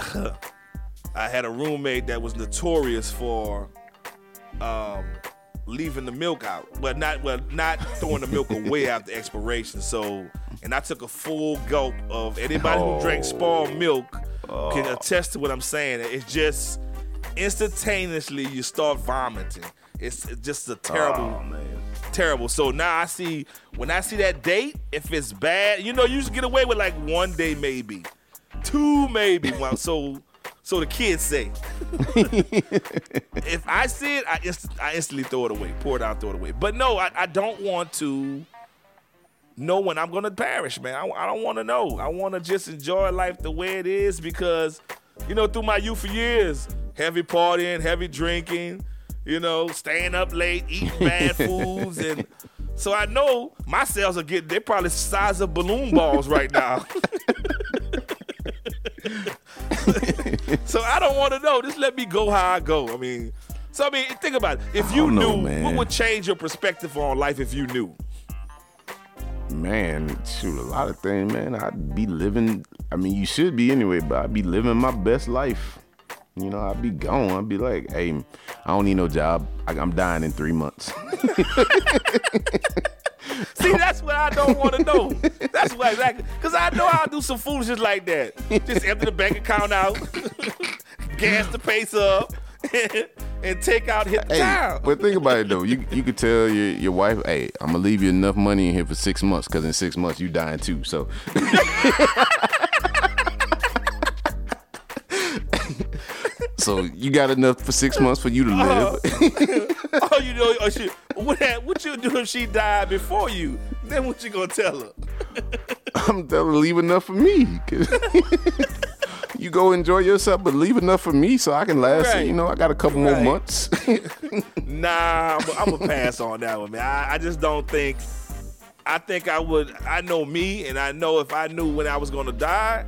I had a roommate that was notorious for um, leaving the milk out, but not well, not throwing the milk away after expiration. So, and I took a full gulp of anybody who drank oh. spoiled milk can oh. attest to what I'm saying. It's just instantaneously you start vomiting. It's just a terrible, Oh, terrible. So now I see when I see that date, if it's bad, you know, you just get away with like one day maybe, two maybe. Well, so so the kids say. if I see it, I, inst- I instantly throw it away, pour it out, throw it away. But no, I, I don't want to know when I'm gonna perish, man. I, I don't want to know. I want to just enjoy life the way it is because, you know, through my youth years, heavy partying, heavy drinking, you know, staying up late, eating bad foods, and so I know my cells are getting. They're probably the size of balloon balls right now. so I don't want to know. Just let me go how I go. I mean, so I mean, think about it. If you know, knew, man. what would change your perspective on life if you knew? Man, shoot, a lot of things, man. I'd be living. I mean, you should be anyway, but I'd be living my best life. You know, I'd be gone. I'd be like, hey, I don't need no job. I, I'm dying in three months. See, that's what I don't want to know. That's what exactly. Because I know I'll do some foolishness like that. Just empty the bank account out, gas the pace up, and take out hit the Hey, town. but think about it though. You you could tell your your wife, hey, I'm gonna leave you enough money in here for six months, cause in six months you dying too. So So you got enough for six months for you to live. Uh-huh. oh, you know, oh, she, what, what you do if she died before you? Then what you gonna tell her? I'm telling her, leave enough for me. you go enjoy yourself, but leave enough for me so I can last. Right. You know, I got a couple more months. Nah, I'm, I'm gonna pass on that one, man. I, I just don't think. I think I would. I know me, and I know if I knew when I was gonna die,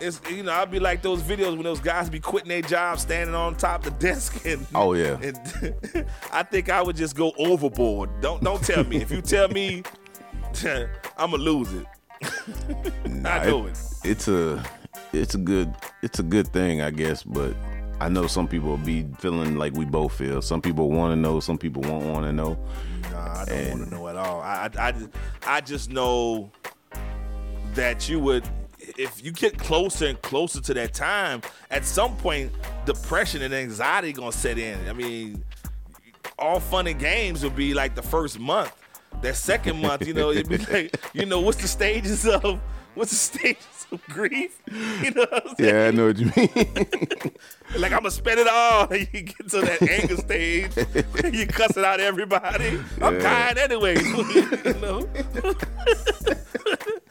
it's you know I'd be like those videos when those guys be quitting their job, standing on top of the desk, and Oh, yeah. And I think I would just go overboard. Don't don't tell me. if you tell me, I'm gonna lose it. I know it. It's a it's a good it's a good thing, I guess, but I know some people will be feeling like we both feel. Some people want to know, some people won't want to know. Nah, I don't want to know at all. I, I, I just know that you would, if you get closer and closer to that time, at some point, depression and anxiety gonna set in. I mean, all fun and games would be like the first month. That second month, you know, it'd be like, you know, what's the stages of, what's the stages of grief? You know what I'm saying? Yeah, I know what you mean. Like I'm gonna spend it all. And You get to that anger stage, you cussing out everybody. I'm Yeah. dying anyway. you know.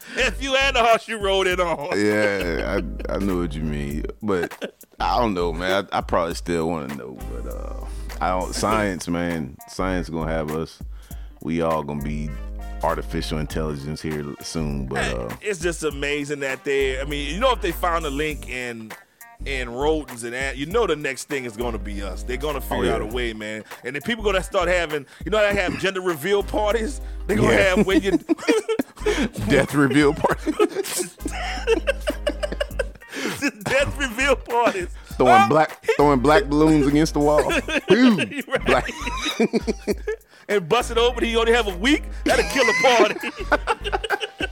if you had the horse you rode it on. yeah, I I know what you mean, but I don't know, man. I, I probably still want to know, but uh, I don't. Science, man, science gonna have us. We all gonna be artificial intelligence here soon, but uh, It's just amazing that they. I mean, you know, if they found a link in in rodents and ant, you know, the next thing is going to be us. They're going to figure yeah. out a way, man. And then people going to start having, you know, they have gender reveal parties. They're going to Yeah. have when you. death reveal party, death reveal parties. throwing Oh, black throwing black balloons against the wall. Boom. Black. and bust it open. He only have a week. That'll kill a party.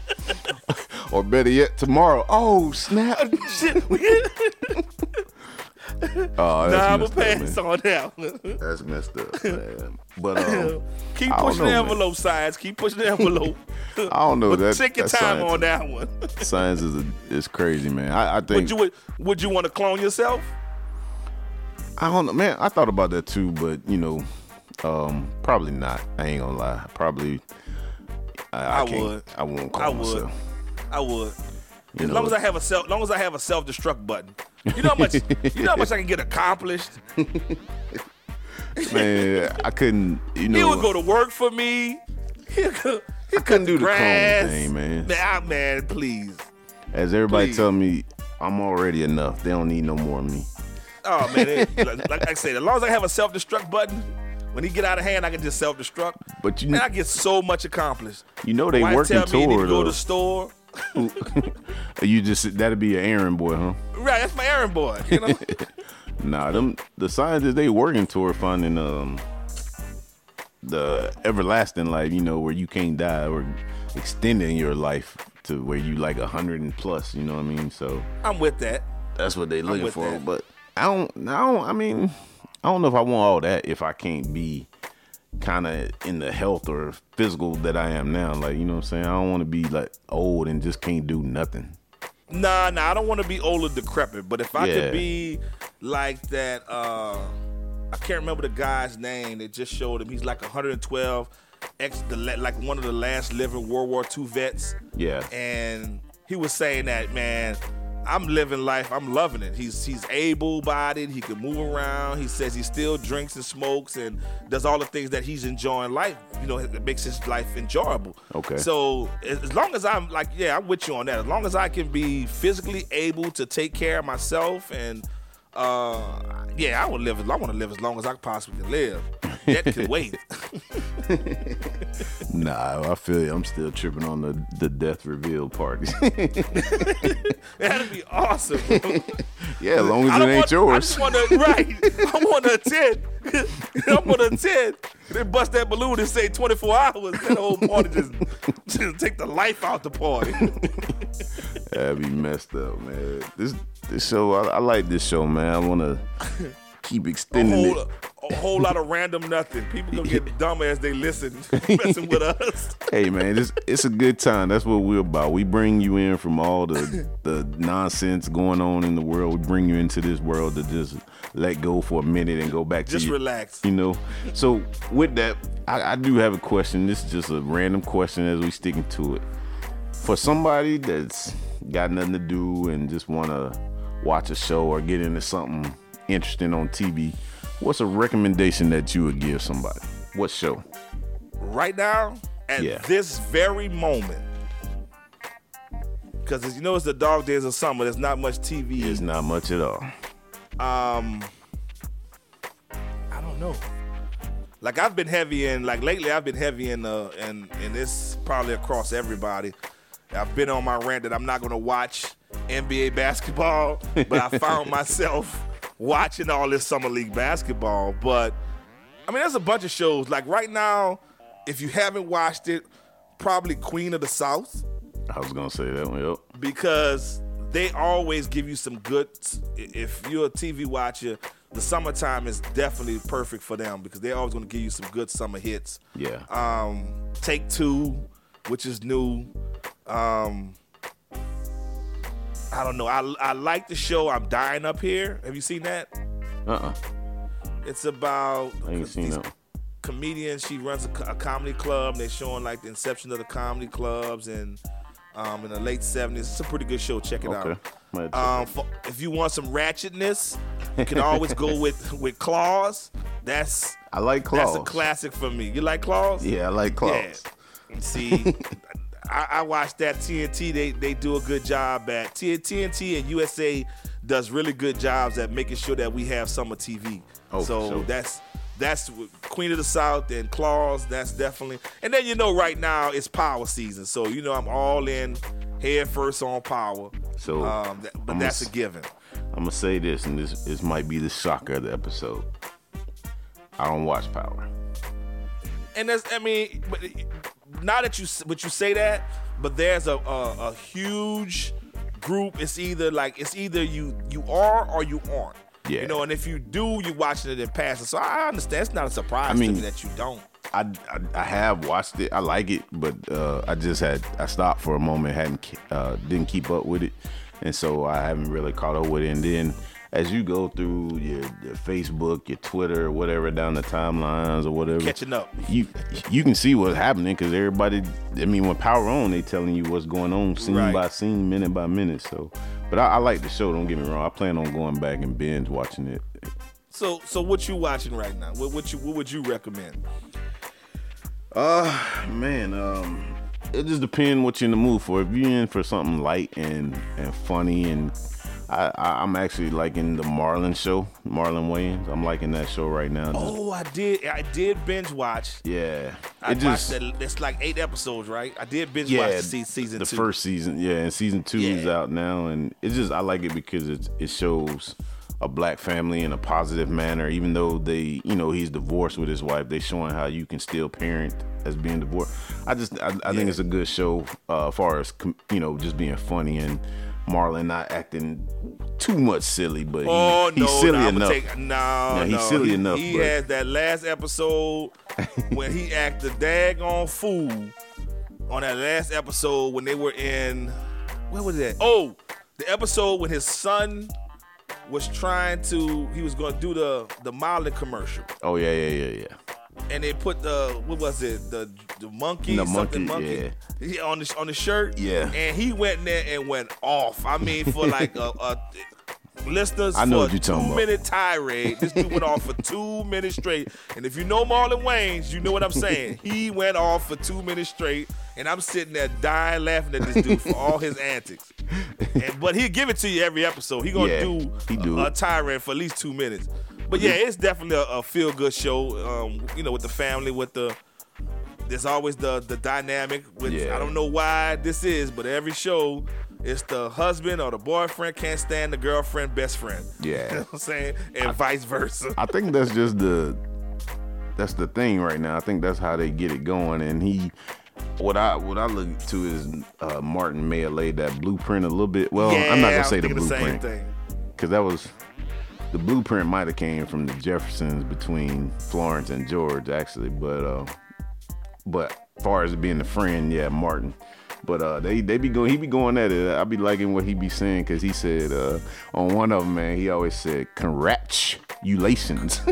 Or better yet, tomorrow. Oh snap! Shit. we- Oh, nah, I'm gonna up, pass man. on that. That's messed up, man. But um, Keep pushing know, the man. envelope, science. Keep pushing the envelope. I don't know But that. take your time science, on that one. Science is a, is crazy, man. I, I think would you would, you want to clone yourself? I don't know, man. I thought about that too, but you know, um, probably not. I ain't gonna lie. Probably. I, I, I can't- would. I won't call I would. myself. I would. You As long as I have a self, long as I have a self destruct button. You know how much, you know how much I can get accomplished. man, I couldn't. You know, He would go to work for me. Go, he'll I couldn't do the clone grass. thing, man. Man, man, please. As everybody please. tell me, I'm already enough. They don't need no more of me. Oh man, it, like, like I said, as long as I have a self destruct button, when he get out of hand, I can just self destruct. But you, Man, I get so much accomplished. you know they Wife working tell me need to go to the store. you just that'd be an errand boy, huh? Right, that's my errand boy. You know, Nah, them the scientists they working toward finding um the everlasting life, you know, where you can't die or extending your life to where you like a hundred and plus, you know what I mean? So I'm with that. that's what they looking for. that. But I don't. I don't. I mean, I don't know if I want all that if I can't be kind of in the health or physical that I am now. Like you know what I'm saying. I don't want to be like old and just can't do nothing. Nah, nah, I don't want to be old and decrepit. But if I Yeah. could be like that, uh, I can't remember the guy's name. They just showed him. He's like 112, ex, the, like one of the last living World War II vets. Yeah. and he was saying that man i'm living life i'm loving it. He's he's able-bodied he can move around he says he still drinks and smokes and does all the things that he's enjoying life you know it makes his life enjoyable. Okay. so as as long as i'm like yeah i'm with you on that. As long as i can be physically able to take care of myself and uh yeah i would live i want to live as long as i possibly can live that can wait Nah, I feel you. I'm still tripping on the the death reveal party. that'd be awesome bro. yeah, as long as I it ain't want, I yours. just want to right. I want to attend. I want to attend. They bust that balloon and say 24 hours. That whole party just, just take the life out the party. That'd be messed up, man. This this show, I, I like this show, man. I want to keep A extending whole, it. a whole lot of random nothing. People gonna get dumb as they listen, messing with us. Hey, man, it's it's a good time. That's what we're about. We bring you in from all the the nonsense going on in the world. We bring you into this world to just let go for a minute and go back to Just relax. You know. So with that, I, I do have a question. This is just a random question as we sticking to it. For somebody that's got nothing to do and just want to watch a show or get into something interesting on TV, what's a recommendation that you would give somebody? What show? Right now, at Yeah. this very moment, because as you know it's the dog days of summer. There's not much TV. It's not much at all. Um, I don't know. Like I've been heavy in like lately. I've been heavy in uh and and it's probably across everybody. I've been on my rant that I'm not gonna watch NBA basketball, but I found myself watching all this summer league basketball. But I mean, there's a bunch of shows. Like right now, if you haven't watched it, probably Queen of the South I was gonna say that one. Yep. because they always give you some good. If you're a TV watcher, the summertime is definitely perfect for them because they're always going to give you some good summer hits. Yeah. Um, Take Two, which is new. Um, I don't know. I I like the show. I'm dying up here. Have you seen that? Uh. uh It's about I ain't seen that. comedians. She runs a, a comedy club. They're showing like the inception of the comedy clubs and um, in the late '70s. It's a pretty good show. Check it Okay. out. Um, for, if you want some ratchetness, you can always go with with Claws. That's I like claws. that's a classic for me. You like Claws? Yeah, I like claws. Yeah. See, I, I watched that TNT. They they do a good job at TNT and USA does really good jobs at making sure that we have summer TV. Oh, so sure. that's that's Queen of the South and Claws. That's definitely. And then you know, right now it's Power season, so you know I'm all in head first on Power. So, um, that- but I'm that's a given. I'm gonna say this, and this this might be the shocker of the episode. I don't watch Power. and that's I mean, but now that you but you say that, but there's a, a a huge group. It's either like it's either you you are or you aren't. Yeah. You know, and if you do, you're watching it in passing. So I understand. It's not a surprise I mean- to me that you don't. I, I, I have watched it. I like it, but uh, I just had I stopped for a moment, hadn't uh, didn't keep up with it, and so I haven't really caught up with it. And then as you go through your, your Facebook, your Twitter, whatever down the timelines or whatever, Catching up. you you can see what's happening because everybody. I mean, when Power on, they telling you what's going on, scene Right. by scene, minute by minute. So, but I, I like the show. Don't get me wrong. I plan on going back and binge watching it. So so what you watching right now? What what you what would you recommend? Uh, man, um, it just depends what you're in the mood for. If you're in for something light and and funny, and I, I I'm actually liking the Marlon show, Marlon Wayans. I'm liking that show right now. Oh, I did I did binge watch. yeah, I it just watched that. It's like eight episodes, right? I did binge yeah, watch the season the two. first season, yeah, and season two is out now, and it's just I like it because it it shows a black family in a positive manner. Even though they, you know, he's divorced with his wife, they showing how you can still parent as being divorced. I just I, I think it's a good show uh, as far as you know just being funny and. Marlon not acting too much silly, but he, Oh he's no, silly no, enough. Take, no, he's no. silly he, enough, He but- has that last episode when he acted daggone fool on that last episode when they were in where was that? Oh, the episode when his son was trying to he was going to do the the Miley commercial oh yeah, yeah, yeah, yeah. And they put the what was it? The the monkey The something monkey, monkey He- on the on the shirt? Yeah. and he went in there and went off. I mean for like a, a listeners I know for what a you're talking two about. minute tirade. This dude went off for two minutes straight. And if you know Marlon Wayans you know what I'm saying. He went off for two minutes straight and I'm sitting there dying laughing at this dude for all his antics. And, but he'll give it to you every episode. He gonna Yeah, do, he do a, a tirade for at least two minutes but yeah, it's definitely a, a feel good show. Um, you know, with the family, with the there's always the the dynamic. With Yeah. I don't know why this is, but every show, it's the husband or the boyfriend can't stand the girlfriend best friend. Yeah. you know what I'm saying, and vice versa. I think that's just the that's the thing right now. I think that's how they get it going. And he, what I what I look to is uh, Martin may have laid that blueprint a little bit. Well, yeah, I'm not gonna say the blueprint because that was the blueprint might have came from the Jeffersons between Florence and George actually, but uh, but far as being the friend, yeah, Martin. But uh, they they be going, he be going at it. I be liking what he be saying because he said uh, on one of them, man, he always said congratulations.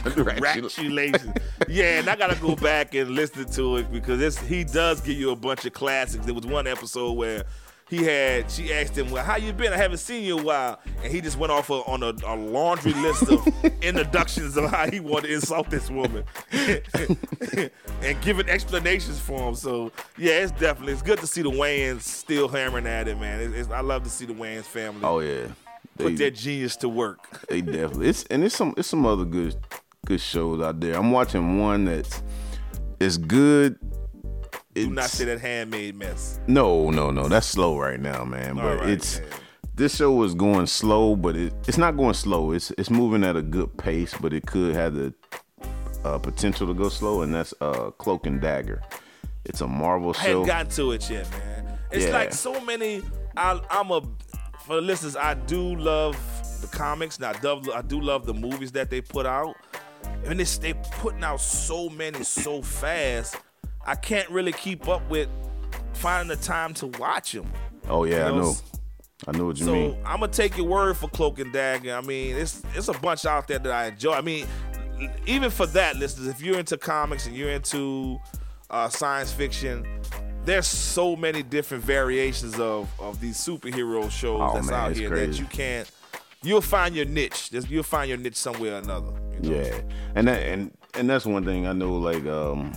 Congratulations. yeah, and I gotta go back and listen to it because it's he does give you a bunch of classics. There was one episode where he had she asked him, Well, how you been? I haven't seen you in a while. And he just went off a, on a, a laundry list of introductions of how he wanted to insult this woman. and giving explanations for him. So yeah, it's definitely it's good to see the Wayans still hammering at it, man. It's, it's, I love to see the Wayans family oh yeah, put they, their genius to work. they definitely. It's and it's some it's some other good good shows out there. I'm watching one that's it's good. Do not say that Handmaid mess. No, no, no. That's slow right now, man. But right, it's man. this show is going slow, but it, it's not going slow. It's it's moving at a good pace, but it could have the uh, potential to go slow, and that's uh, Cloak and Dagger. It's a Marvel I show. hadn't gotten to it yet, man. It's Yeah. like so many. I, I'm a for the listeners. I do love the comics, and I do, I do love the movies that they put out. And it's they putting out so many so fast. I can't really keep up with finding the time to watch them. oh yeah, You I know, know. I know what you So mean. I'm gonna take your word for Cloak and Dagger. I mean, it's it's a bunch out there that I enjoy. I mean, even for that, listeners, if you're into comics and you're into uh, science fiction, there's so many different variations of of these superhero shows Oh, that's man, out here that you can't. You'll find your niche. You'll find your niche somewhere or another. you know? Yeah, and that and and that's one thing I know. Like um,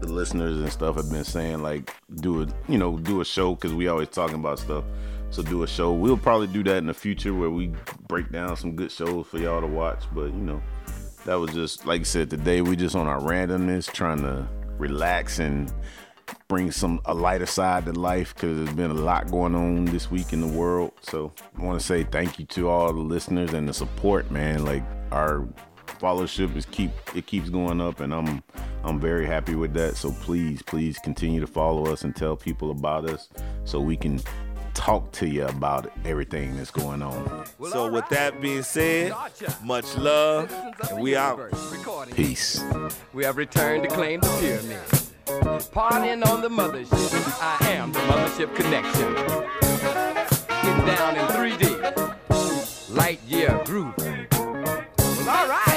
the listeners and stuff have been saying, like do a you know do a show because we always talking about stuff. So do a show. We'll probably do that in the future where we break down some good shows for y'all to watch. But you know, that was just like I said today. We just on our randomness, trying to relax and bring some a lighter side to life because there's been a lot going on this week in the world. So I want to say thank you to all the listeners and the support, man. Like our followership is keep it keeps going up, and I'm I'm very happy with that. So please, please continue to follow us and tell people about us so we can talk to you about everything that's going on. So with that being said, much love, and we out. Peace. We have returned to claim the pyramid. Partying on the mothership. I am the mothership connection. Getting down in 3D. Light year groove. Well, all right.